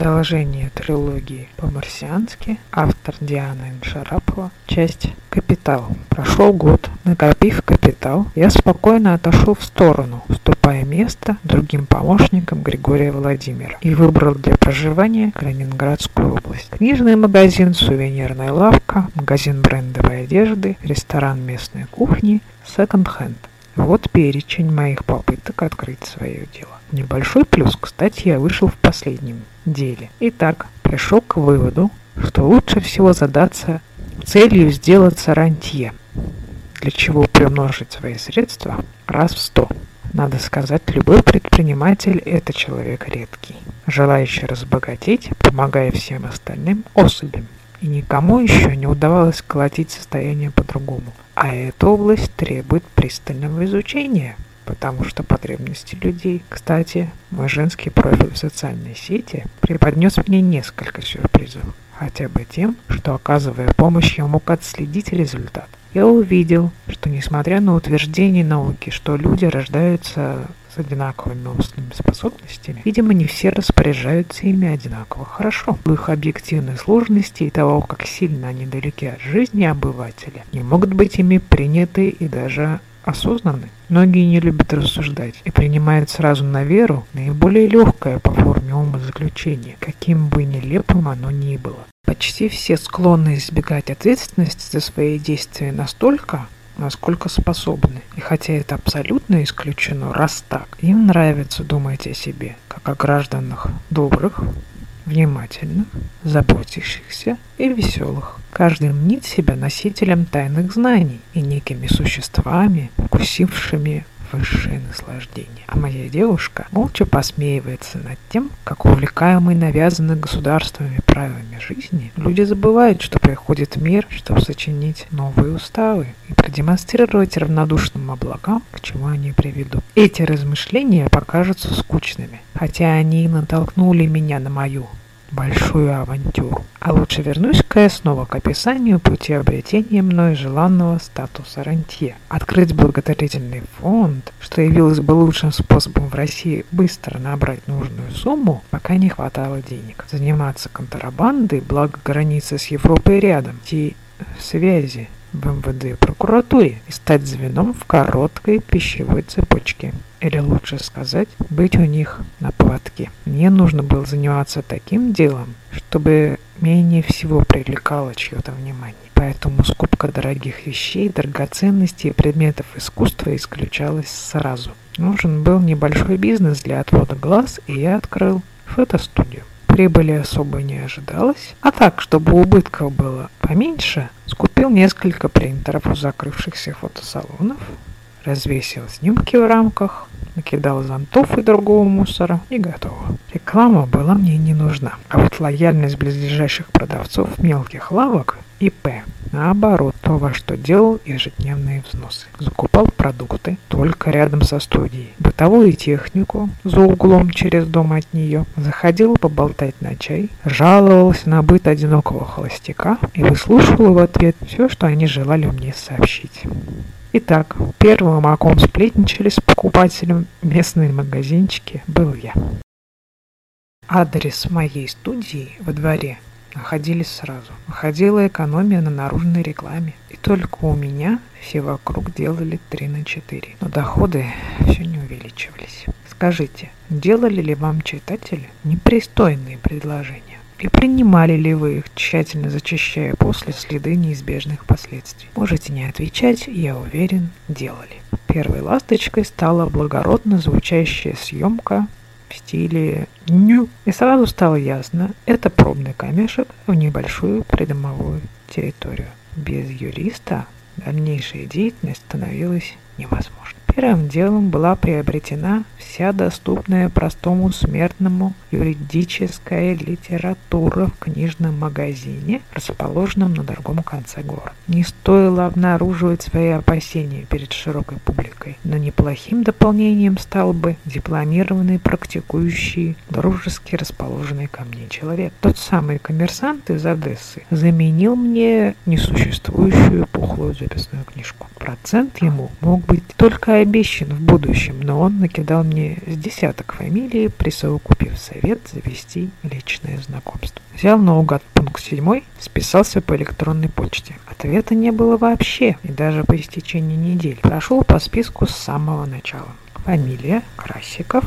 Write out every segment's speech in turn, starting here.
Продолжение трилогии по-марсиански. Автор Диана Иншарапова. Часть «Капитал». Прошел год. Накопив капитал, я спокойно отошел в сторону, уступая место другим помощникам Григория Владимира и выбрал для проживания Калининградскую область. Книжный магазин, сувенирная лавка, магазин брендовой одежды, ресторан местной кухни, секонд-хенд. Вот перечень моих попыток открыть свое дело. Небольшой плюс, кстати, я вышел в последнем деле. Итак, пришел к выводу, что лучше всего задаться целью сделаться рантье, для чего приумножить свои средства раз в сто. Надо сказать, любой предприниматель – это человек редкий, желающий разбогатеть, помогая всем остальным особям. И никому еще не удавалось колотить состояние по-другому. А эта область требует пристального изучения, потому что потребности людей. Кстати, мой женский профиль в социальной сети преподнес мне несколько сюрпризов. Хотя бы тем, что оказывая помощь, я мог отследить результат. Я увидел, что несмотря на утверждение науки, что люди рождаются с одинаковыми умственными способностями, видимо, не все распоряжаются ими одинаково хорошо. В их объективной сложности и того, как сильно они далеки от жизни обывателя, не могут быть ими приняты и даже осознаны. Многие не любят рассуждать и принимают сразу на веру наиболее легкое по форме умозаключение, каким бы нелепым оно ни было. Почти все склонны избегать ответственности за свои действия настолько, насколько способны. И хотя это абсолютно исключено, раз так, им нравится думать о себе, как о гражданах добрых, внимательных, заботящихся и веселых. Каждый мнит себя носителем тайных знаний и некими существами, вкусившими высшее наслаждение. А моя девушка молча посмеивается над тем, как увлекаемые навязаны государствами правилами жизни, люди забывают, что приходит мир, чтобы сочинить новые уставы и продемонстрировать равнодушным облакам, к чему они приведут. Эти размышления покажутся скучными, хотя они и натолкнули меня на мою большую авантюру. А лучше вернусь-ка я снова к описанию пути обретения мной желанного статуса рантье. Открыть благотворительный фонд, что явилось бы лучшим способом в России быстро набрать нужную сумму, пока не хватало денег. Заниматься контрабандой, благо границы с Европой рядом, те связи в МВД и прокуратуре и стать звеном в короткой пищевой цепочке. Или лучше сказать, быть у них на поводке. Мне нужно было заниматься таким делом, чтобы менее всего привлекало чье-то внимание. Поэтому скупка дорогих вещей, драгоценностей и предметов искусства исключалась сразу. Нужен был небольшой бизнес для отвода глаз, и я открыл фотостудию. Прибыли особо не ожидалось, а так, чтобы убытков было поменьше, скупил несколько принтеров у закрывшихся фотосалонов, развесил снимки в рамках, накидал зонтов и другого мусора и готово. Реклама была мне не нужна, а вот лояльность близлежащих продавцов мелких лавок ИП Наоборот, то, во что делал ежедневные взносы. Закупал продукты только рядом со студией. Бытовую технику за углом через дом от нее. Заходил поболтать на чай. Жаловался на быт одинокого холостяка и выслушивал в ответ все, что они желали мне сообщить. Итак, первым, о ком сплетничали с покупателем местные магазинчики, был я. Адрес моей студии во дворе находились сразу. Выходила экономия на наружной рекламе. И только у меня все вокруг делали 3 на 4. Но доходы все не увеличивались. Скажите, делали ли вам читатели непристойные предложения? И принимали ли вы их, тщательно зачищая после следы неизбежных последствий? Можете не отвечать, я уверен, делали. Первой ласточкой стала благородно звучащая съемка в стиле «ню». И сразу стало ясно, это пробный камешек в небольшую придомовую территорию. Без юриста дальнейшая деятельность становилась невозможной. Первым делом была приобретена вся доступная простому смертному юридическая литература в книжном магазине, расположенном на другом конце города. Не стоило обнаруживать свои опасения перед широкой публикой, но неплохим дополнением стал бы дипломированный практикующий, дружески расположенный ко мне человек. Тот самый коммерсант из Одессы заменил мне несуществующую пухлую записную книжку. Процент ему мог быть только обещан в будущем, но он накидал мне с десяток фамилий, присовокупив совет завести личное знакомство. Взял наугад пункт седьмой, списался по электронной почте. Ответа не было вообще, и даже по истечении недели. Прошел по списку с самого начала. Фамилия Красиков,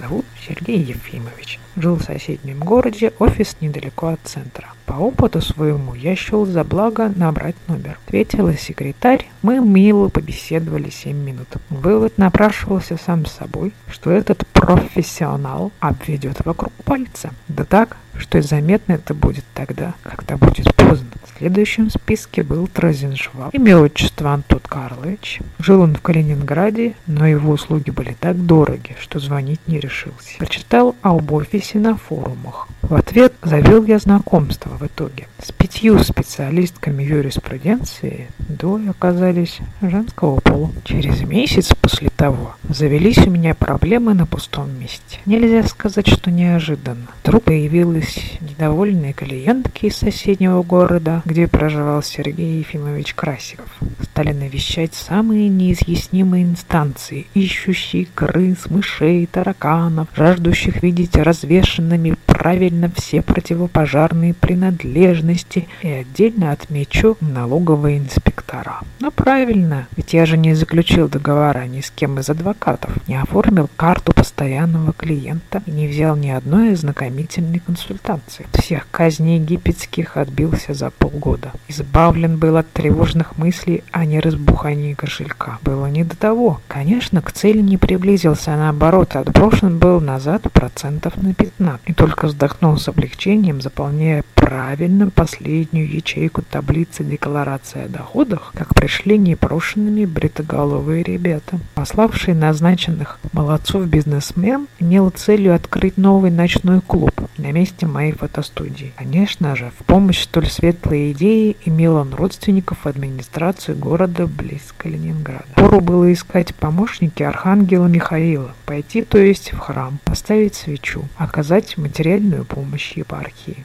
зовут Сергей Ефимович. Жил в соседнем городе, офис недалеко от центра. По опыту своему я счел за благо набрать номер. Ответила секретарь, мы мило побеседовали 7 минут. Вывод напрашивался сам собой, что этот профессионал обведет вокруг пальца. Да так, что и заметно это будет тогда, когда будет поздно. В следующем списке был Тразеншваб. Имя отчество Антон Карлович. Жил он в Калининграде, но его услуги были так дороги, что звонить не решился. Прочитал об офисе на форумах. В ответ завел я знакомство в итоге. С пятью специалистками юриспруденции двое оказались женского пола. Через месяц после того завелись у меня проблемы на пустом месте. Нельзя сказать, что неожиданно. Вдруг появилась недовольные клиентки из соседнего города, где проживал Сергей Ефимович Красиков. Стали навещать самые неизъяснимые инстанции, ищущие крыс, мышей, тараканов, жаждущих видеть развешенными правильно все противопожарные принадлежности и отдельно отмечу налоговые инспектора. Но правильно, ведь я же не заключил договора ни с кем из адвокатов, не оформил карту постоянного клиента и не взял ни одной ознакомительной консультации. Всех казней египетских отбился за полгода. Избавлен был от тревожных мыслей о неразбухании кошелька. Было не до того. Конечно, к цели не приблизился, а наоборот, отброшен был назад процентов на 15. И только вздохнул с облегчением, заполняя правильно последнюю ячейку таблицы декларации о доходах, как пришли непрошенными бритоголовые ребята. Пославший назначенных молодцов бизнесмен имел целью открыть новый ночной клуб на месте моей фотостудии. Конечно же, в помощь столь светлой идеи имел он родственников в администрации города близ Калининграда. Пору было искать помощники Архангела Михаила, пойти, то есть в храм, поставить свечу, оказать материальную помощь епархии.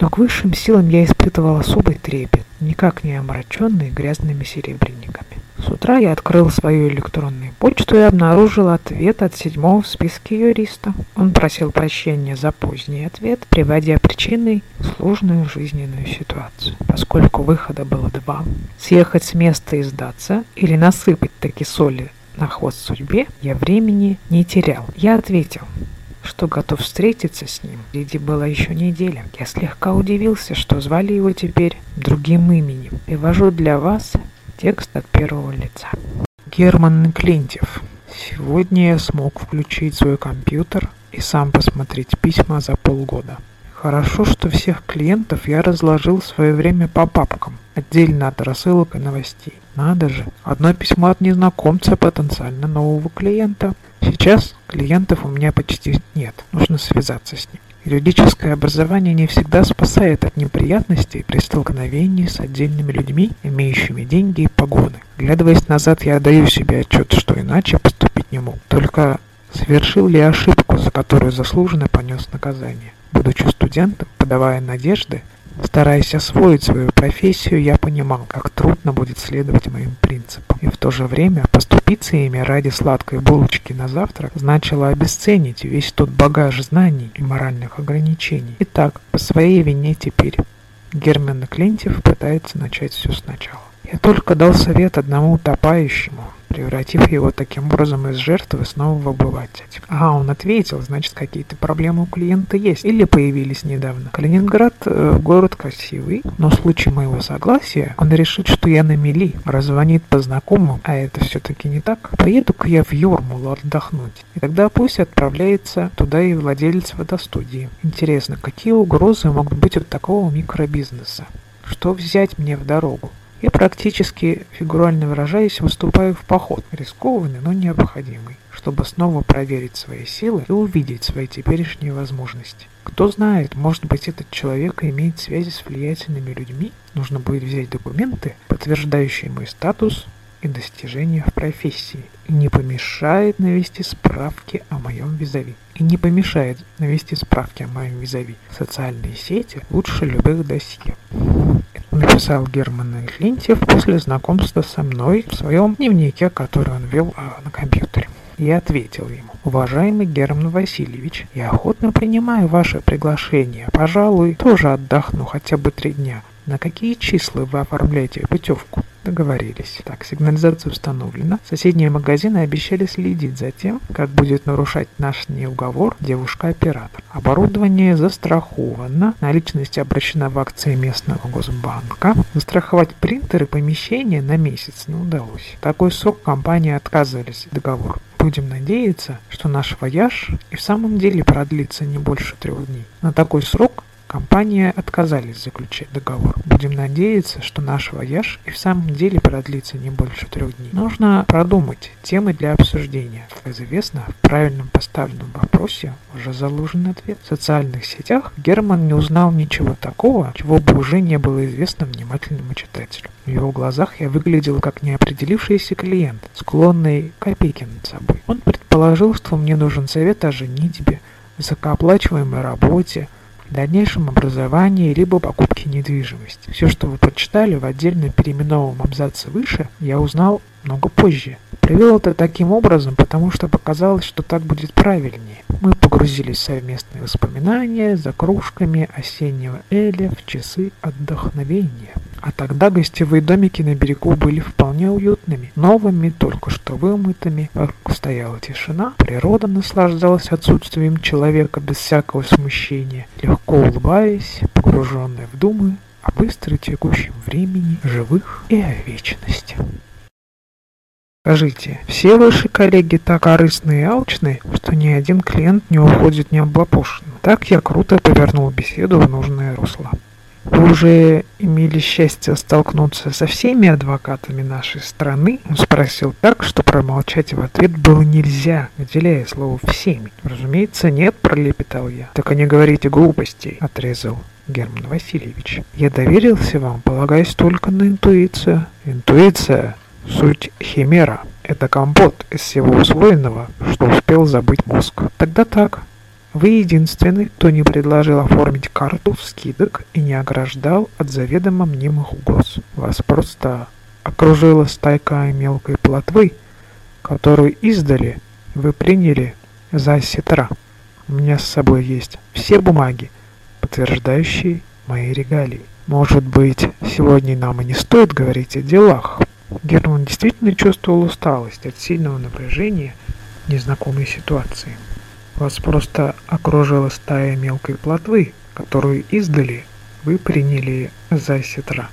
Но к высшим силам я испытывал особый трепет, никак не омраченный грязными серебряниками. С утра я открыл свою электронную почту и обнаружил ответ от седьмого в списке юриста. Он просил прощения за поздний ответ, приводя причиной сложную жизненную ситуацию. Поскольку выхода было два, съехать с места и сдаться или насыпать таки соли на хвост судьбе, я времени не терял. Я ответил, что готов встретиться с ним. Впереди была еще неделя. Я слегка удивился, что звали его теперь другим именем. Привожу для вас текст от первого лица. Герман Клинтьев. Сегодня я смог включить свой компьютер и сам посмотреть письма за полгода. Хорошо, что всех клиентов я разложил в свое время по папкам, отдельно от рассылок и новостей. Надо же, одно письмо от незнакомца потенциально нового клиента. Сейчас клиентов у меня почти нет, нужно связаться с ним. Юридическое образование не всегда спасает от неприятностей при столкновении с отдельными людьми, имеющими деньги и погоны. Глядываясь назад, я отдаю себе отчет, что иначе поступить не мог. Только совершил ли ошибку, за которую заслуженно понес наказание? Будучи студентом, подавая надежды, Стараясь освоить свою профессию, я понимал, как трудно будет следовать моим принципам. И в то же время поступиться ими ради сладкой булочки на завтрак значило обесценить весь тот багаж знаний и моральных ограничений. Итак, по своей вине теперь Герман Клентьев пытается начать все сначала. Я только дал совет одному утопающему, превратив его таким образом из жертвы снова в обывателя. А, он ответил, значит, какие-то проблемы у клиента есть или появились недавно. Калининград э, город красивый, но в случае моего согласия он решит, что я на мели, раззвонит по знакомым, а это все-таки не так. Поеду-ка я в Йормулу отдохнуть. И тогда пусть отправляется туда и владелец фотостудии. Интересно, какие угрозы могут быть от такого микробизнеса? Что взять мне в дорогу? Я практически, фигурально выражаясь, выступаю в поход, рискованный, но необходимый, чтобы снова проверить свои силы и увидеть свои теперешние возможности. Кто знает, может быть этот человек имеет связи с влиятельными людьми, нужно будет взять документы, подтверждающие мой статус и достижения в профессии, и не помешает навести справки о моем визави. И не помешает навести справки о моем визави. Социальные сети лучше любых досье. Это написал Герман Линтьев после знакомства со мной в своем дневнике, который он вел а, на компьютере. Я ответил ему, уважаемый Герман Васильевич, я охотно принимаю ваше приглашение. Пожалуй, тоже отдохну хотя бы три дня. На какие числа вы оформляете путевку? Договорились. Так, сигнализация установлена. Соседние магазины обещали следить за тем, как будет нарушать наш неуговор девушка-оператор. Оборудование застраховано. Наличность обращена в акции местного госбанка. Застраховать принтеры помещения на месяц не удалось. Такой срок компания отказывались договор. Будем надеяться, что наш вояж и в самом деле продлится не больше трех дней. На такой срок Компания отказались заключать договор. Будем надеяться, что наш вояж и в самом деле продлится не больше трех дней. Нужно продумать темы для обсуждения. Как известно, в правильном поставленном вопросе уже заложен ответ. В социальных сетях Герман не узнал ничего такого, чего бы уже не было известно внимательному читателю. В его глазах я выглядел как неопределившийся клиент, склонный к опеке над собой. Он предположил, что мне нужен совет о женитьбе, высокооплачиваемой работе, дальнейшем образовании либо покупке недвижимости. Все, что вы прочитали в отдельно переименованном абзаце выше, я узнал много позже. Привел это таким образом, потому что показалось, что так будет правильнее. Мы погрузились в совместные воспоминания за кружками осеннего эля в часы отдохновения. А тогда гостевые домики на берегу были вполне уютными, новыми, только что вымытыми. Вокруг стояла тишина, природа наслаждалась отсутствием человека без всякого смущения, легко улыбаясь, погруженная в думы о быстро текущем времени, живых и о вечности. Скажите, все ваши коллеги так корыстные и алчные, что ни один клиент не уходит необлапошенным. Так я круто повернул беседу в нужное русло. Вы уже имели счастье столкнуться со всеми адвокатами нашей страны? Он спросил так, что промолчать в ответ было нельзя, выделяя слово «всеми». Разумеется, нет, пролепетал я. И не говорите глупостей, отрезал Герман Васильевич. Я доверился вам, полагаясь только на интуицию. Интуиция – суть химера. Это компот из всего усвоенного, что успел забыть мозг. Тогда так. Вы единственный, кто не предложил оформить карту скидок и не ограждал от заведомо мнимых угроз. Вас просто окружила стайка мелкой плотвы, которую издали вы приняли за сетра. У меня с собой есть все бумаги, подтверждающие мои регалии. Может быть, сегодня нам и не стоит говорить о делах. Герман действительно чувствовал усталость от сильного напряжения незнакомой ситуации. Вас просто окружила стая мелкой плотвы, которую издали вы приняли за сетра.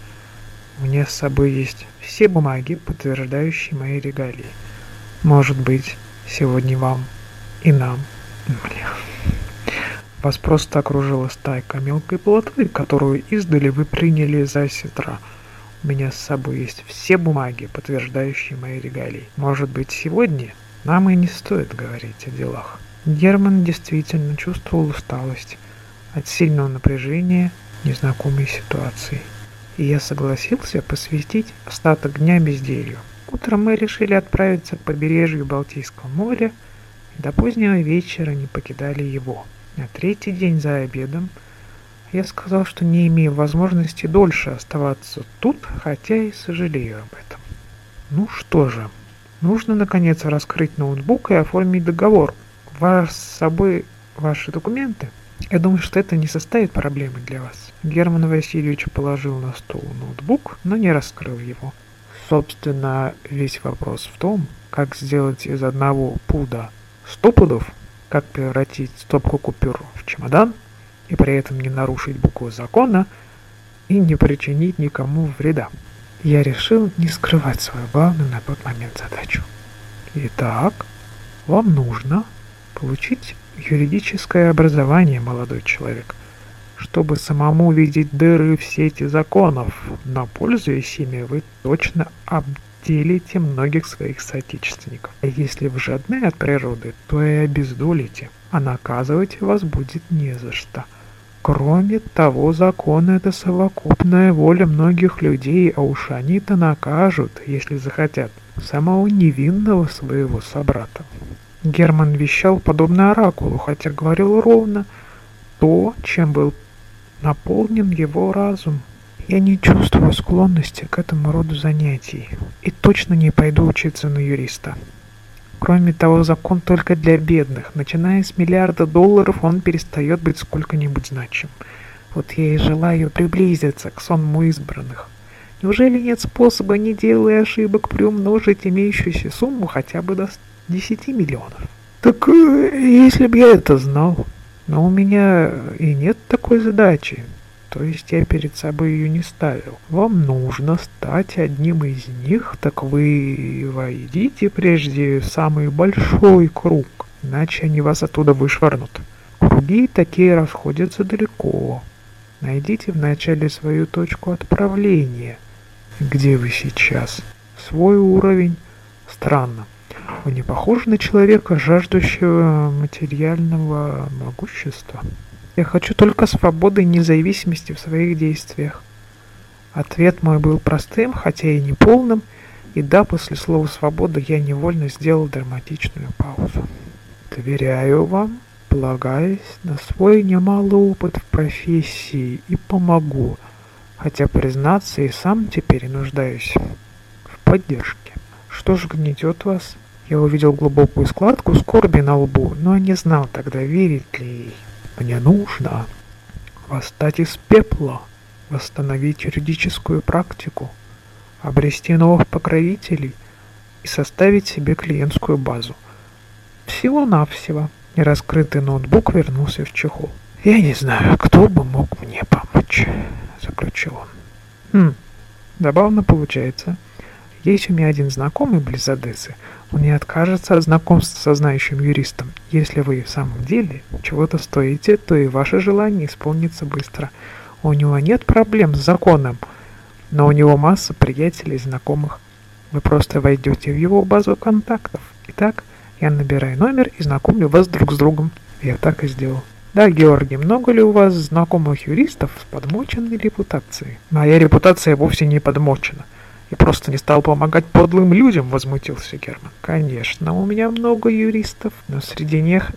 У меня с собой есть все бумаги, подтверждающие мои регалии. Может быть, сегодня вам и нам. Бля. Вас просто окружила стайка мелкой плотвы, которую издали вы приняли за сетра. У меня с собой есть все бумаги, подтверждающие мои регалии. Может быть, сегодня нам и не стоит говорить о делах. Герман действительно чувствовал усталость от сильного напряжения незнакомой ситуации. И я согласился посвятить остаток дня безделью. Утром мы решили отправиться к побережью Балтийского моря и до позднего вечера не покидали его. На третий день за обедом я сказал, что не имею возможности дольше оставаться тут, хотя и сожалею об этом. Ну что же, нужно наконец раскрыть ноутбук и оформить договор – вас с собой ваши документы? Я думаю, что это не составит проблемы для вас. Герман Васильевич положил на стол ноутбук, но не раскрыл его. Собственно, весь вопрос в том, как сделать из одного пуда 100 пудов, как превратить стопку купюр в чемодан и при этом не нарушить букву закона и не причинить никому вреда. Я решил не скрывать свою главную на тот момент задачу. Итак, вам нужно Получить юридическое образование, молодой человек, чтобы самому видеть дыры в сети законов, но пользуясь ими, вы точно обделите многих своих соотечественников. А если вы жадны от природы, то и обездолите, а наказывать вас будет не за что. Кроме того, закон — это совокупная воля многих людей, а уж они-то накажут, если захотят, самого невинного своего собрата. Герман вещал подобно оракулу, хотя говорил ровно то, чем был наполнен его разум. Я не чувствую склонности к этому роду занятий и точно не пойду учиться на юриста. Кроме того, закон только для бедных. Начиная с миллиарда долларов, он перестает быть сколько-нибудь значим. Вот я и желаю приблизиться к сонму избранных. Неужели нет способа, не делая ошибок, приумножить имеющуюся сумму хотя бы до 10 миллионов? Так э, если бы я это знал. Но у меня и нет такой задачи. То есть я перед собой ее не ставил. Вам нужно стать одним из них, так вы войдите прежде в самый большой круг, иначе они вас оттуда вышвырнут. Круги такие расходятся далеко. Найдите вначале свою точку отправления. Где вы сейчас? Свой уровень? Странно. Вы не похожи на человека, жаждущего материального могущества. Я хочу только свободы и независимости в своих действиях. Ответ мой был простым, хотя и не полным, и да, после слова «свобода» я невольно сделал драматичную паузу. Доверяю вам, полагаясь на свой немалый опыт в профессии, и помогу, хотя, признаться, и сам теперь нуждаюсь в поддержке. Что же гнетет вас? Я увидел глубокую складку скорби на лбу, но не знал тогда, верить ли. Мне нужно восстать из пепла, восстановить юридическую практику, обрести новых покровителей и составить себе клиентскую базу. Всего-навсего. Нераскрытый ноутбук вернулся в чехол. «Я не знаю, кто бы мог мне помочь», — заключил он. «Хм, забавно получается. Есть у меня один знакомый близ. Он не откажется от знакомства со знающим юристом. Если вы в самом деле чего-то стоите, то и ваше желание исполнится быстро. У него нет проблем с законом, но у него масса приятелей и знакомых. Вы просто войдете в его базу контактов. Итак, я набираю номер и знакомлю вас друг с другом. Я так и сделал. Да, Георгий, много ли у вас знакомых юристов с подмоченной репутацией? Моя репутация вовсе не подмочена и просто не стал помогать подлым людям, возмутился Герман. Конечно, у меня много юристов, но среди них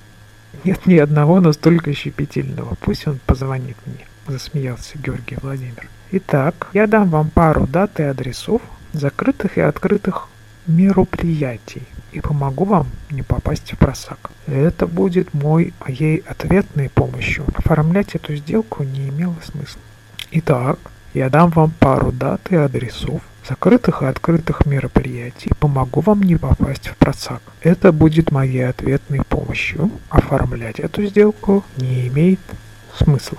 нет ни одного настолько щепетильного. Пусть он позвонит мне, засмеялся Георгий Владимир. Итак, я дам вам пару дат и адресов закрытых и открытых мероприятий и помогу вам не попасть в просак. Это будет мой, моей ответной помощью. Оформлять эту сделку не имело смысла. Итак, я дам вам пару дат и адресов закрытых и открытых мероприятий помогу вам не попасть в просак. Это будет моей ответной помощью. Оформлять эту сделку не имеет смысла.